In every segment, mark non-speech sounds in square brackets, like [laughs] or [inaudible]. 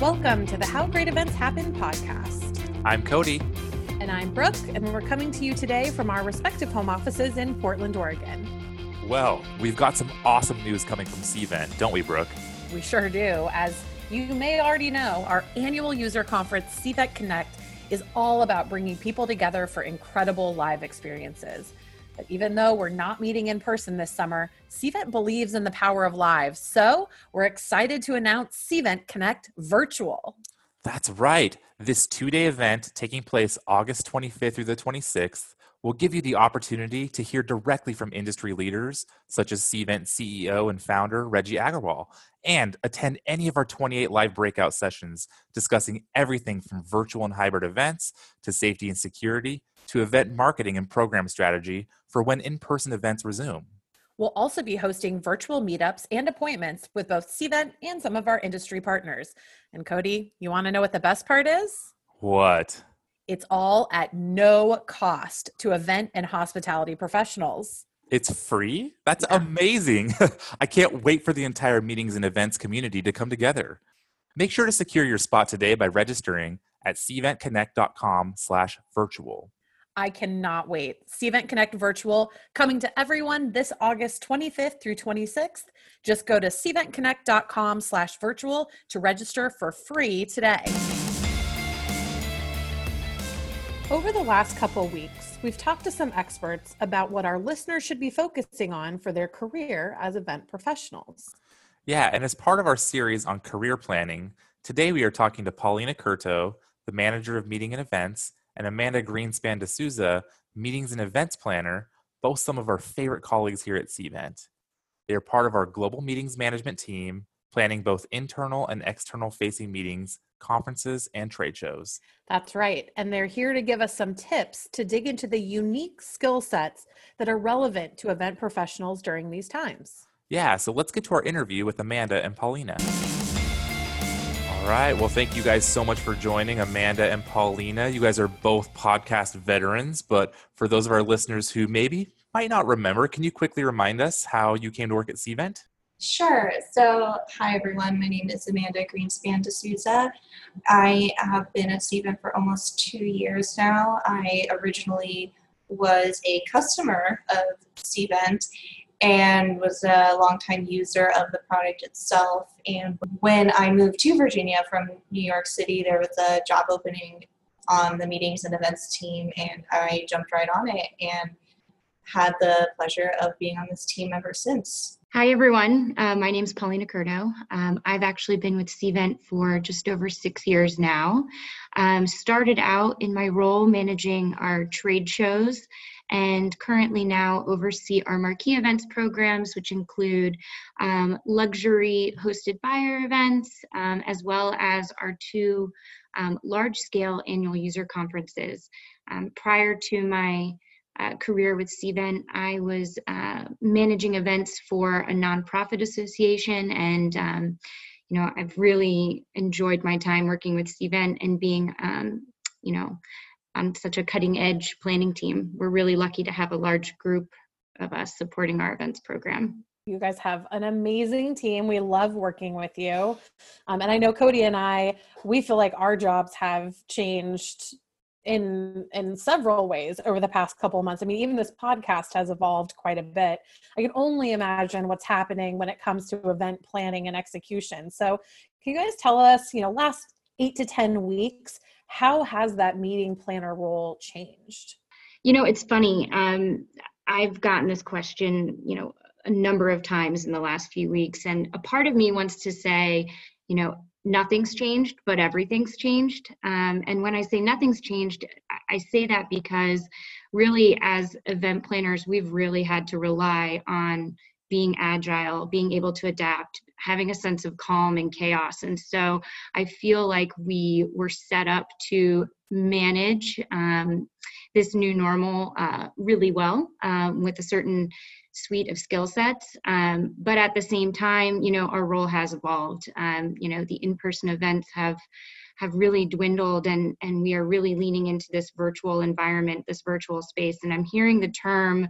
Welcome to the How Great Events Happen podcast. I'm Cody. And I'm Brooke, and we're coming to you today from our respective home offices in Portland, Oregon. Well, we've got some awesome news coming from Cvent, don't we, Brooke? We sure do. As you may already know, our annual user conference, Cvent Connect, is all about bringing people together for incredible live experiences. But even though we're not meeting in person this summer, Cvent believes in the power of live. So we're excited to announce Cvent Connect Virtual. That's right. This two day event taking place August 25th through the 26th will give you the opportunity to hear directly from industry leaders such as Cvent CEO and founder Reggie Aggarwal and attend any of our 28 live breakout sessions discussing everything from virtual and hybrid events to safety and security to event marketing and program strategy for when in person events resume. We'll also be hosting virtual meetups and appointments with both Cvent and some of our industry partners. And Cody, you want to know what the best part is? What? It's all at no cost to event and hospitality professionals. It's free? That's yeah. amazing. [laughs] I can't wait for the entire meetings and events community to come together. Make sure to secure your spot today by registering at cventconnect.com slash virtual. I cannot wait. Cvent Connect Virtual coming to everyone this August 25th through 26th. Just go to cventconnect.com slash virtual to register for free today. Over the last couple weeks, we've talked to some experts about what our listeners should be focusing on for their career as event professionals. Yeah, and as part of our series on career planning, today we are talking to Paulina Curto, the manager of meeting and events, and Amanda Greenspan D'Souza, meetings and events planner, both some of our favorite colleagues here at Cvent. They are part of our global meetings management team, planning both internal and external facing meetings, conferences, and trade shows. That's right. And they're here to give us some tips to dig into the unique skill sets that are relevant to event professionals during these times. Yeah, so let's get to our interview with Amanda and Paulina. All right. Well, thank you guys so much for joining, Amanda and Paulina. You guys are both podcast veterans, but for those of our listeners who maybe might not remember, can you quickly remind us how you came to work at Cvent? Sure. So, hi everyone. My name is Amanda Greenspan D'Souza. I have been at Cvent for almost two years now. I originally was a customer of Cvent and was a longtime user of the product itself. And when I moved to Virginia from New York City, there was a job opening on the meetings and events team, and I jumped right on it and had the pleasure of being on this team ever since. Hi, everyone. Uh, my name is Paulina Curto. Um, I've actually been with Cvent for just over six years now. Um, started out in my role managing our trade shows and currently now oversee our marquee events programs, which include um, luxury hosted buyer events, um, as well as our two um, large scale annual user conferences. Um, prior to my uh, career with Cvent, I was uh, managing events for a nonprofit association and um, you know, I've really enjoyed my time working with Cvent and being, um, you know, on such a cutting edge planning team. We're really lucky to have a large group of us supporting our events program. You guys have an amazing team. We love working with you. Um, and I know Cody and I, we feel like our jobs have changed in in several ways over the past couple months. I mean, even this podcast has evolved quite a bit. I can only imagine what's happening when it comes to event planning and execution. So, can you guys tell us, you know, last 8 to 10 weeks, how has that meeting planner role changed? You know, it's funny. Um, I've gotten this question, you know, a number of times in the last few weeks, and a part of me wants to say, you know, nothing's changed, but everything's changed. Um, and when I say nothing's changed, I say that because really, as event planners, we've really had to rely on being agile, being able to adapt, having a sense of calm and chaos. And so I feel like we were set up to manage um, this new normal uh, really well um, with a certain suite of skill sets. Um, but at the same time, you know, our role has evolved. Um, you know, the in-person events have have really dwindled and and we are really leaning into this virtual environment this virtual space and i'm hearing the term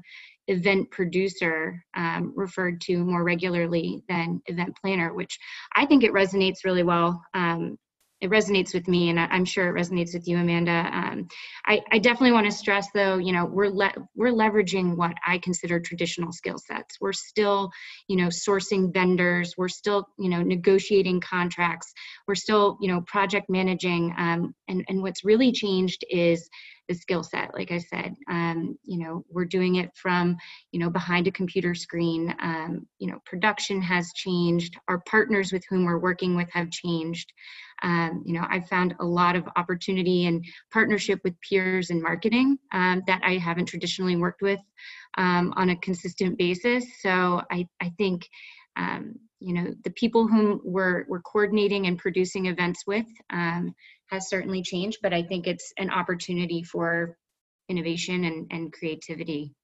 event producer um, referred to more regularly than event planner, which I think it resonates really well. Um, it resonates with me, and I, am sure it resonates with you, Amanda. Um, I, I, definitely want to stress, though, you know, we're le- we're leveraging what I consider traditional skill sets. We're still, you know, sourcing vendors. We're still, you know, negotiating contracts. We're still, you know, project managing. Um, and and what's really changed is the skill set like i said um, you know we're doing it from you know behind a computer screen um, you know production has changed our partners with whom we're working with have changed. Um, you know i've found a lot of opportunity and partnership with peers in marketing um, that i haven't traditionally worked with um, on a consistent basis. So i, I think um, you know the people whom we're, we're coordinating and producing events with um, has certainly changed, but I think it's an opportunity for innovation and, and creativity.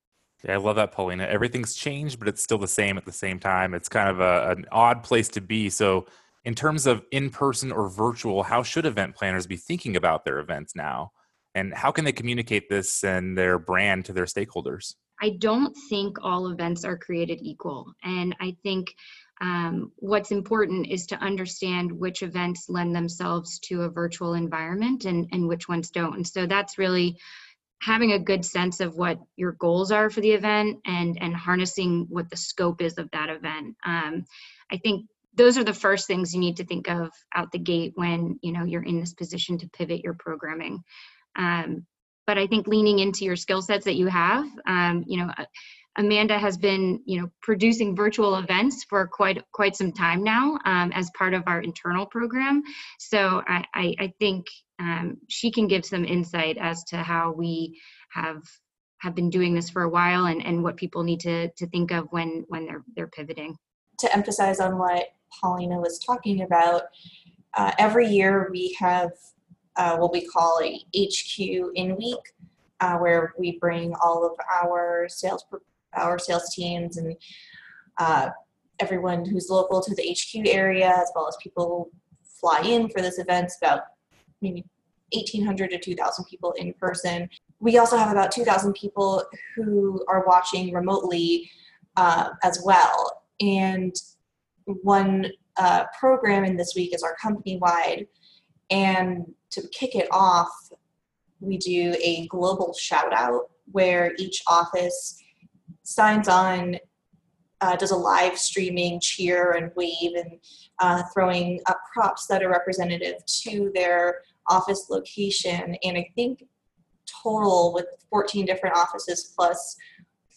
Yeah, I love that, Paulina. Everything's changed, but it's still the same at the same time. It's kind of a, an odd place to be. So, in terms of in person or virtual, how should event planners be thinking about their events now? And how can they communicate this and their brand to their stakeholders? I don't think all events are created equal. And I think um, what's important is to understand which events lend themselves to a virtual environment and, and which ones don't. And so that's really having a good sense of what your goals are for the event and and harnessing what the scope is of that event. Um, I think those are the first things you need to think of out the gate when you know you're in this position to pivot your programming. Um, but I think leaning into your skill sets that you have, um, you know, Amanda has been, you know, producing virtual events for quite quite some time now um, as part of our internal program. So I, I, I think um, she can give some insight as to how we have have been doing this for a while and, and what people need to, to think of when when they're they're pivoting. To emphasize on what Paulina was talking about, uh, every year we have uh, what we call a HQ in week, uh, where we bring all of our sales our sales teams and uh, everyone who's local to the HQ area, as well as people fly in for this event. It's about maybe 1,800 to 2,000 people in person. We also have about 2,000 people who are watching remotely uh, as well. And one uh, program in this week is our company wide. And to kick it off, we do a global shout out where each office signs on, uh, does a live streaming cheer and wave and uh, throwing up props that are representative to their office location. And I think total with 14 different offices plus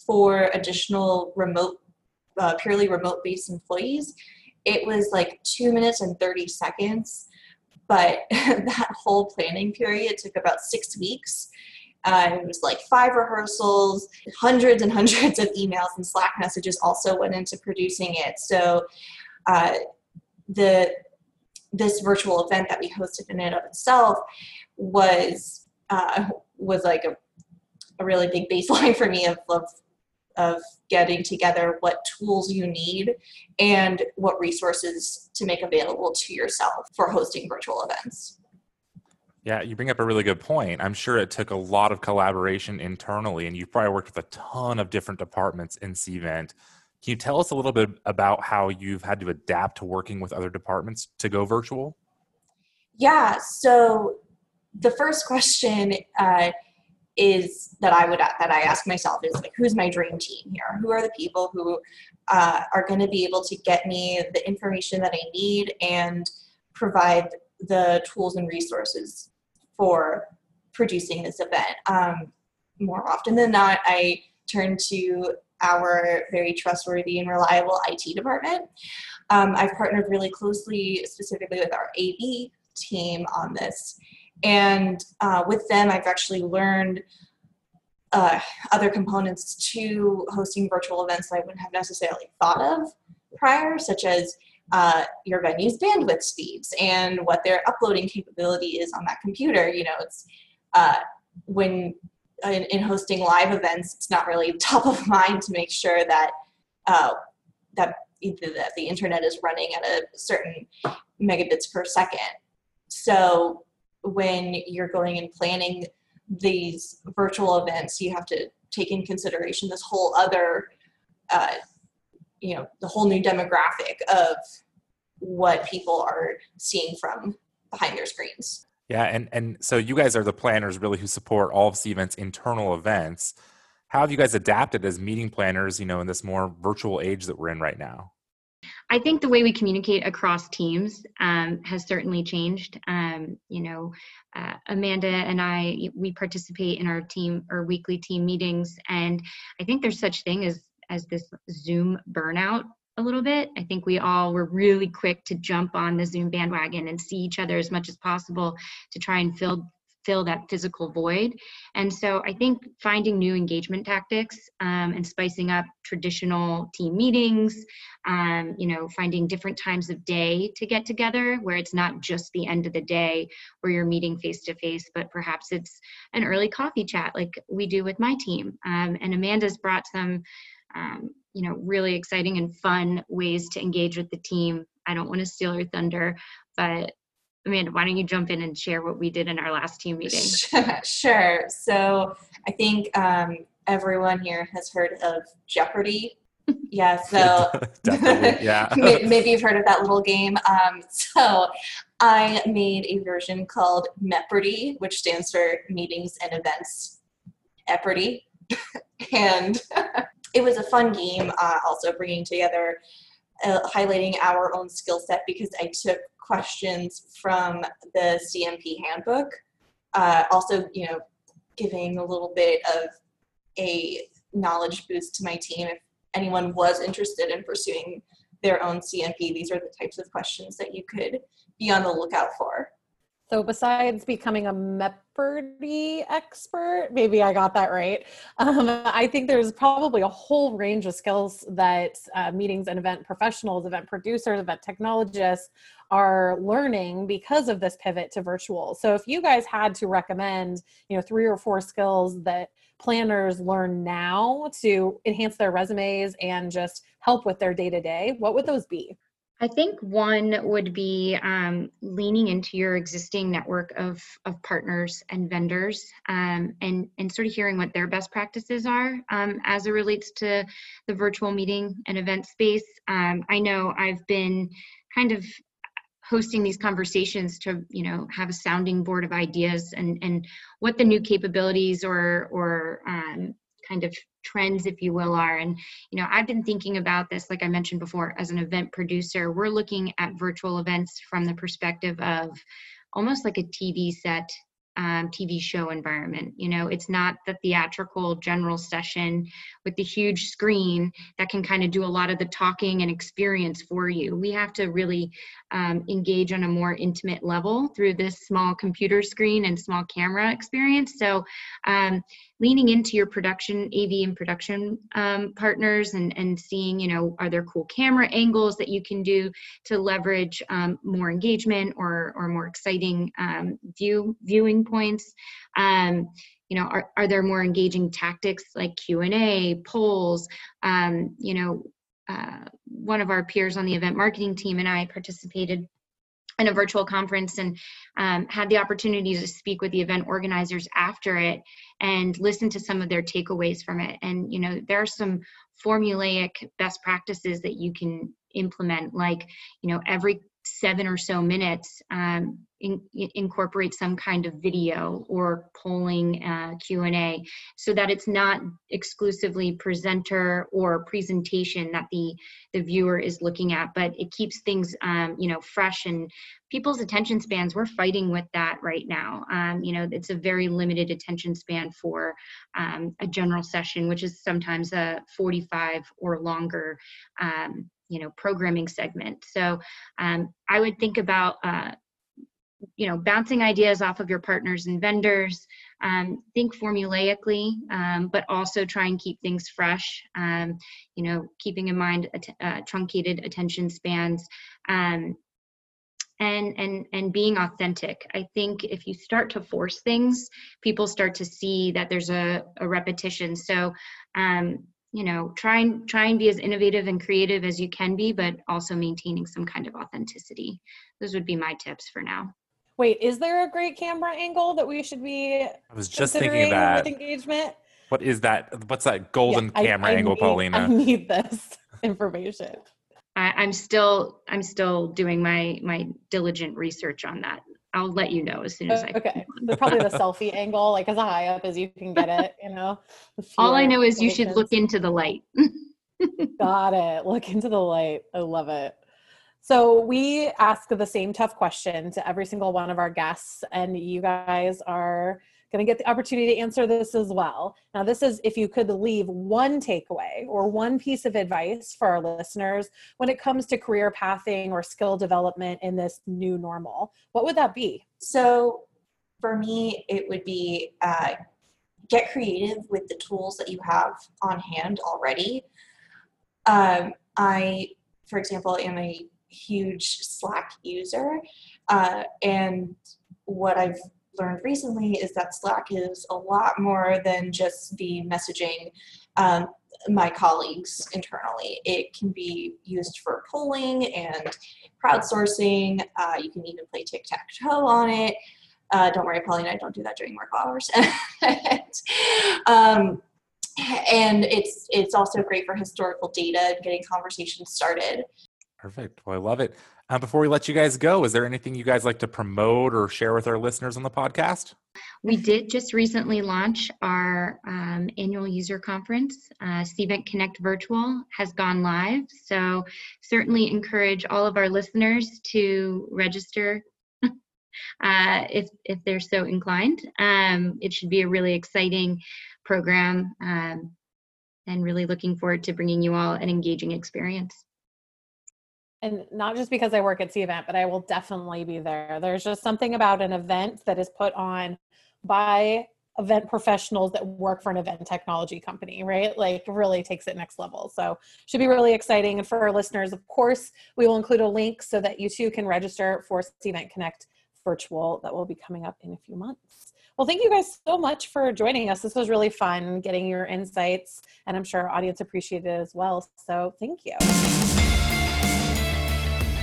four additional remote, uh, purely remote based employees, it was like two minutes and 30 seconds. But [laughs] that whole planning period took about six weeks. Uh, it was like five rehearsals, hundreds and [laughs] hundreds of emails and Slack messages also went into producing it. So uh, the this virtual event that we hosted in and of itself was uh, was like a, a really big baseline [laughs] for me of, of of getting together what tools you need and what resources to make available to yourself for hosting virtual events. Yeah, you bring up a really good point. I'm sure it took a lot of collaboration internally, and you've probably worked with a ton of different departments in Cvent. Can you tell us a little bit about how you've had to adapt to working with other departments to go virtual? Yeah, so the first question uh, is that I would that I ask myself is like, who's my dream team here? Who are the people who uh, are going to be able to get me the information that I need and provide the tools and resources for producing this event. Um, more often than not, I turn to our very trustworthy and reliable IT department. Um, I've partnered really closely, specifically with our AV team on this. And uh, with them, I've actually learned uh, other components to hosting virtual events that I wouldn't have necessarily thought of prior, such as uh, your venue's bandwidth speeds and what their uploading capability is on that computer. You know, it's uh, when in, in, hosting live events, it's not really [laughs] top of mind to make sure that uh, that that the internet is running at a certain megabits per second. So when you're going and planning these virtual events, you have to take in consideration this whole other uh, you know the whole new demographic of what people are seeing from behind their screens. Yeah, and and so you guys are the planners really who support all of Cvent's internal events. How have you guys adapted as meeting planners, you know, in this more virtual age that we're in right now? I think the way we communicate across teams um, has certainly changed. Um, you know, uh, Amanda and I, we participate in our team or weekly team meetings, and I think there's such thing as as this Zoom burnout a little bit. I think we all were really quick to jump on the Zoom bandwagon and see each other as much as possible to try and fill fill that physical void. And so I think finding new engagement tactics um, and spicing up traditional team meetings, um, you know, finding different times of day to get together where it's not just the end of the day where you're meeting face to face, but perhaps it's an early coffee chat like we do with my team. Um, and Amanda's brought some um, you know really exciting and fun ways to engage with the team. I don't want to steal your thunder but amanda why don't you jump in and share what we did in our last team meeting? [laughs] Sure so i think um, everyone here has heard of jeopardy. [laughs] Yeah [laughs] so yeah. maybe you've heard of that little game. Um, so i made a version called meopardy which stands for meetings and events. Epardy and it was a fun game, uh, also bringing together, uh, highlighting our own skill set because I took questions from the CMP handbook. Uh, also, you know, giving a little bit of a knowledge boost to my team. If anyone was interested in pursuing their own CMP, these are the types of questions that you could be on the lookout for. So, besides becoming a Meopardy expert, maybe I got that right. Um, I think there's probably a whole range of skills that uh, meetings and event professionals, event producers, event technologists are learning because of this pivot to virtual. So, if you guys had to recommend, you know, three or four skills that planners learn now to enhance their resumes and just help with their day to day, what would those be? I think one would be um, leaning into your existing network of, of partners and vendors um, and, and sort of hearing what their best practices are um, as it relates to the virtual meeting and event space. Um, I know I've been kind of hosting these conversations to you know have a sounding board of ideas and and what the new capabilities or or um, kind of trends if you will are. And you know i've been thinking about this like i mentioned before as an event producer. We're looking at virtual events from the perspective of almost like a tv set um, TV show environment. You know, it's not the theatrical general session with the huge screen that can kind of do a lot of the talking and experience for you. We have to really um, engage on a more intimate level through this small computer screen and small camera experience. So, um, leaning into your production av and production um, partners and, and seeing you know are there cool camera angles that you can do to leverage um, more engagement or or more exciting um, view viewing points. Um, you know are, are there more engaging tactics like q&a polls? Um, you know uh, one of our peers on the event marketing team and i participated in a virtual conference and um, had the opportunity to speak with the event organizers after it and listen to some of their takeaways from it. And you know there are some formulaic best practices that you can implement like you know every seven or so minutes um, in, incorporate some kind of video or polling uh, q&a so that it's not exclusively presenter or presentation that the the viewer is looking at but it keeps things um, you know fresh and people's attention spans we're fighting with that right now. Um, you know it's a very limited attention span for um, a general session which is sometimes a 45 or longer um, you know programming segment. So um, i would think about uh, you know bouncing ideas off of your partners and vendors um, think formulaically um, but also try and keep things fresh um, you know keeping in mind uh, truncated attention spans um, and and and being authentic. I think if you start to force things people start to see that there's a, a repetition. So um, you know try and try and be as innovative and creative as you can be but also maintaining some kind of authenticity. Those would be my tips for now wait is there a great camera angle that we should be i was just thinking that engagement what is that what's that golden yeah, camera I, I angle need, paulina [laughs] i need this [laughs] information I, i'm still i'm still doing my my diligent research on that I'll let you know as soon as I. Okay, probably the [laughs] selfie angle, like as high up as you can get it. You know. All I know is you should look into the light. Got it. Look into the light. I love it. So we ask the same tough question to every single one of our guests, and you guys are going to get the opportunity to answer this as well. Now, this is if you could leave one takeaway or one piece of advice for our listeners when it comes to career pathing or skill development in this new normal. What would that be? So for me, it would be uh, get creative with the tools that you have on hand already. Um, I, for example, am a huge Slack user, uh, and what I've learned recently is that Slack is a lot more than just the messaging um, my colleagues internally. It can be used for polling and crowdsourcing. Uh, you can even play tic tac toe on it. Uh, don't worry, Pauline, I don't do that during work hours. [laughs] um, and it's it's also great for historical data and getting conversations started. Perfect. Well, I love it. Uh, before we let you guys go, is there anything you guys like to promote or share with our listeners on the podcast? We did just recently launch our um, annual user conference. Uh, Cvent Connect Virtual has gone live. So, certainly encourage all of our listeners to register [laughs] uh, if, if they're so inclined. Um, it should be a really exciting program um, and really looking forward to bringing you all an engaging experience. And not just because I work at Cvent, but I will definitely be there. There's just something about an event that is put on by event professionals that work for an event technology company, right? Like really takes it next level. So should be really exciting. And for our listeners, of course, we will include a link so that you too can register for Cvent Connect virtual that will be coming up in a few months. Well, thank you guys so much for joining us. This was really fun getting your insights, and I'm sure our audience appreciated it as well. So thank you.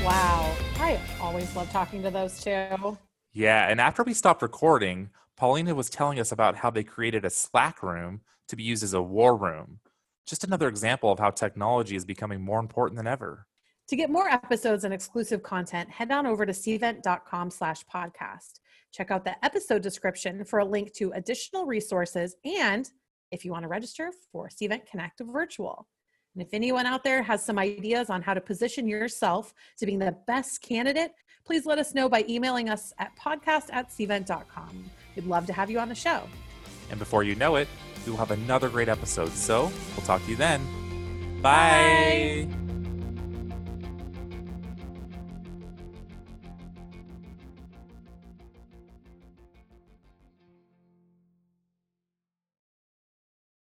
Wow. I always love talking to those two. Yeah, and after we stopped recording, Paulina was telling us about how they created a Slack room to be used as a war room. Just another example of how technology is becoming more important than ever. To get more episodes and exclusive content, head on over to cvent.com slash podcast. Check out the episode description for a link to additional resources and if you want to register for Cvent Connect Virtual. And if anyone out there has some ideas on how to position yourself to being the best candidate, please let us know by emailing us at podcast at cvent.com. We'd love to have you on the show. And before you know it, we will have another great episode. So we'll talk to you then. Bye. Bye.